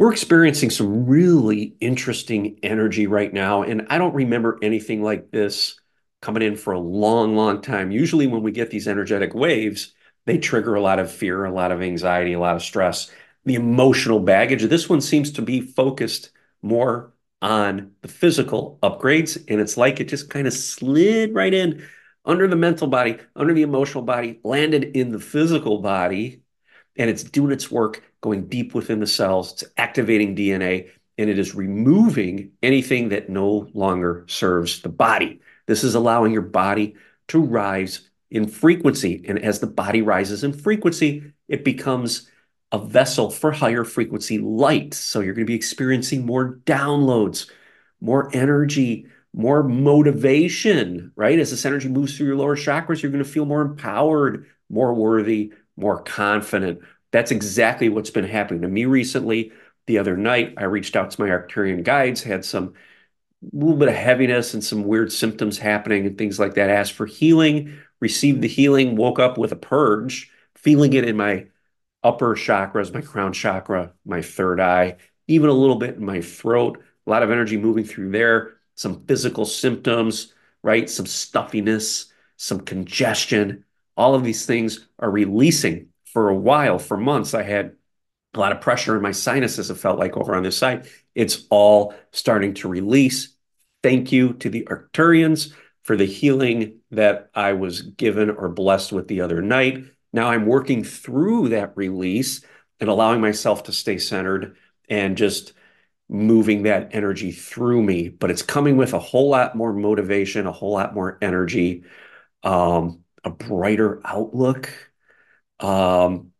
we're experiencing some really interesting energy right now. And I don't remember anything like this coming in for a long, long time. Usually, when we get these energetic waves, they trigger a lot of fear, a lot of anxiety, a lot of stress, the emotional baggage. This one seems to be focused more on the physical upgrades. And it's like it just kind of slid right in under the mental body, under the emotional body, landed in the physical body, and it's doing its work, going deep within the cells. It's activating DNA, and it is removing anything that no longer serves the body. This is allowing your body to rise in frequency. And as the body rises in frequency, it becomes a vessel for higher frequency light. So you're going to be experiencing more downloads, more energy, more motivation, right? As this energy moves through your lower chakras, you're going to feel more empowered, more worthy, more confident. That's exactly what's been happening to me recently. The other night, I reached out to my Arcturian guides, had some little bit of heaviness and some weird symptoms happening and things like that. Asked for healing, received the healing, woke up with a purge, feeling it in my upper chakras, my crown chakra, my third eye, even a little bit in my throat. A lot of energy moving through there, some physical symptoms, right? Some stuffiness, some congestion. All of these things are releasing for a while, for months. I had a lot of pressure in my sinuses, it felt like over on this side. It's all starting to release. Thank you to the Arcturians for the healing that I was given or blessed with the other night. Now I'm working through that release and allowing myself to stay centered and just moving that energy through me. But it's coming with a whole lot more motivation, a whole lot more energy, um, a brighter outlook, um,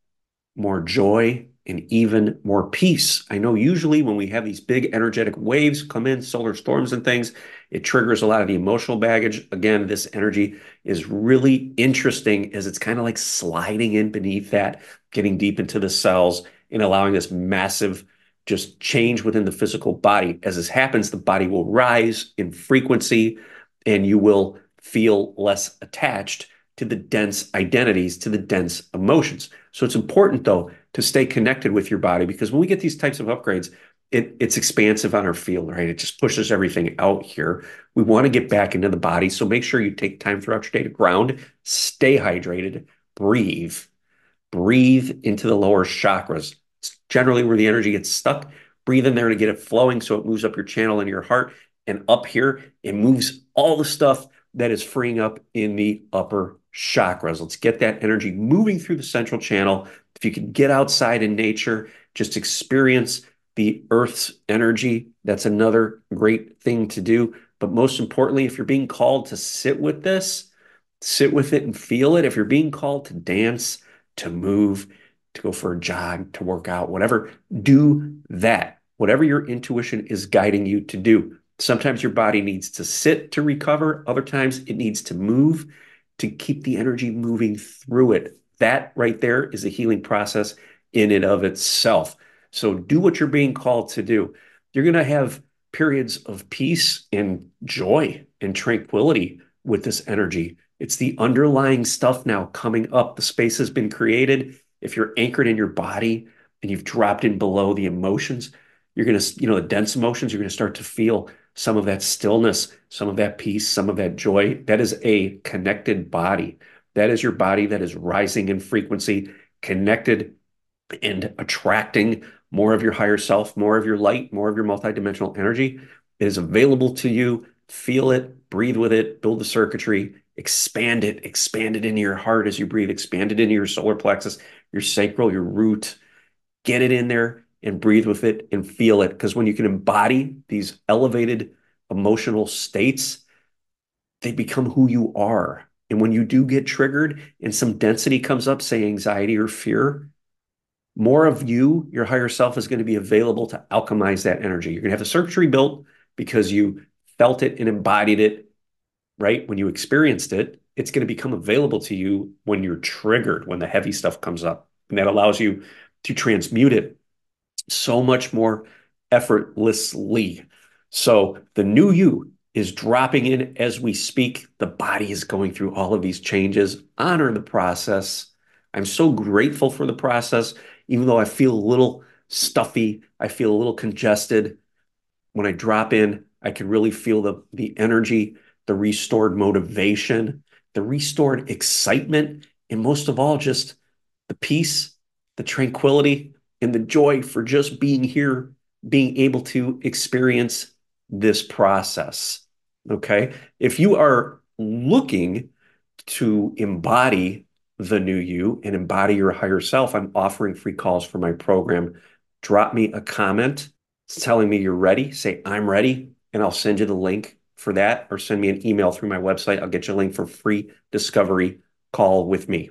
more joy, and even more peace. I know usually when we have these big energetic waves come in, solar storms and things, it triggers a lot of the emotional baggage. Again, this energy is really interesting as it's kind of like sliding in beneath that, getting deep into the cells and allowing this massive just change within the physical body. As this happens, the body will rise in frequency and you will feel less attached to the dense identities, to the dense emotions. So it's important though to stay connected with your body because when we get these types of upgrades, it, it's expansive on our field, right? It just pushes everything out here. We want to get back into the body. So make sure you take time throughout your day to ground, stay hydrated, breathe, breathe into the lower chakras. It's generally where the energy gets stuck. Breathe in there to get it flowing so it moves up your channel in your heart. And up here, it moves all the stuff that is freeing up in the upper chakras. Let's get that energy moving through the central channel if you can get outside in nature, just experience the Earth's energy, that's another great thing to do. But most importantly, if you're being called to sit with this, sit with it and feel it. If you're being called to dance, to move, to go for a jog, to work out, whatever, do that. Whatever your intuition is guiding you to do. Sometimes your body needs to sit to recover, other times it needs to move to keep the energy moving through it. That right there is a healing process in and of itself. So do what you're being called to do. You're going to have periods of peace and joy and tranquility with this energy. It's the underlying stuff now coming up. The space has been created. If you're anchored in your body and you've dropped in below the emotions, you're going to, you know, the dense emotions, you're going to start to feel some of that stillness, some of that peace, some of that joy. That is a connected body. That is your body that is rising in frequency, connected and attracting more of your higher self, more of your light, more of your multidimensional energy. It is available to you. Feel it, breathe with it, build the circuitry, expand it, expand it into your heart as you breathe, expand it into your solar plexus, your sacral, your root. Get it in there and breathe with it and feel it. Because when you can embody these elevated emotional states, they become who you are. And when you do get triggered and some density comes up, say anxiety or fear, more of you, your higher self, is going to be available to alchemize that energy. You're going to have the circuitry built because you felt it and embodied it, right? When you experienced it, it's going to become available to you when you're triggered, when the heavy stuff comes up. And that allows you to transmute it so much more effortlessly. So the new you is dropping in as we speak. The body is going through all of these changes. Honor the process. I'm so grateful for the process, even though I feel a little stuffy. I feel a little congested. When I drop in, I can really feel the, the energy, the restored motivation, the restored excitement, and most of all, just the peace, the tranquility, and the joy for just being here, being able to experience this process. Okay. If you are looking to embody the new you and embody your higher self, I'm offering free calls for my program. Drop me a comment telling me you're ready. Say, I'm ready, and I'll send you the link for that, or send me an email through my website. I'll get you a link for free discovery call with me.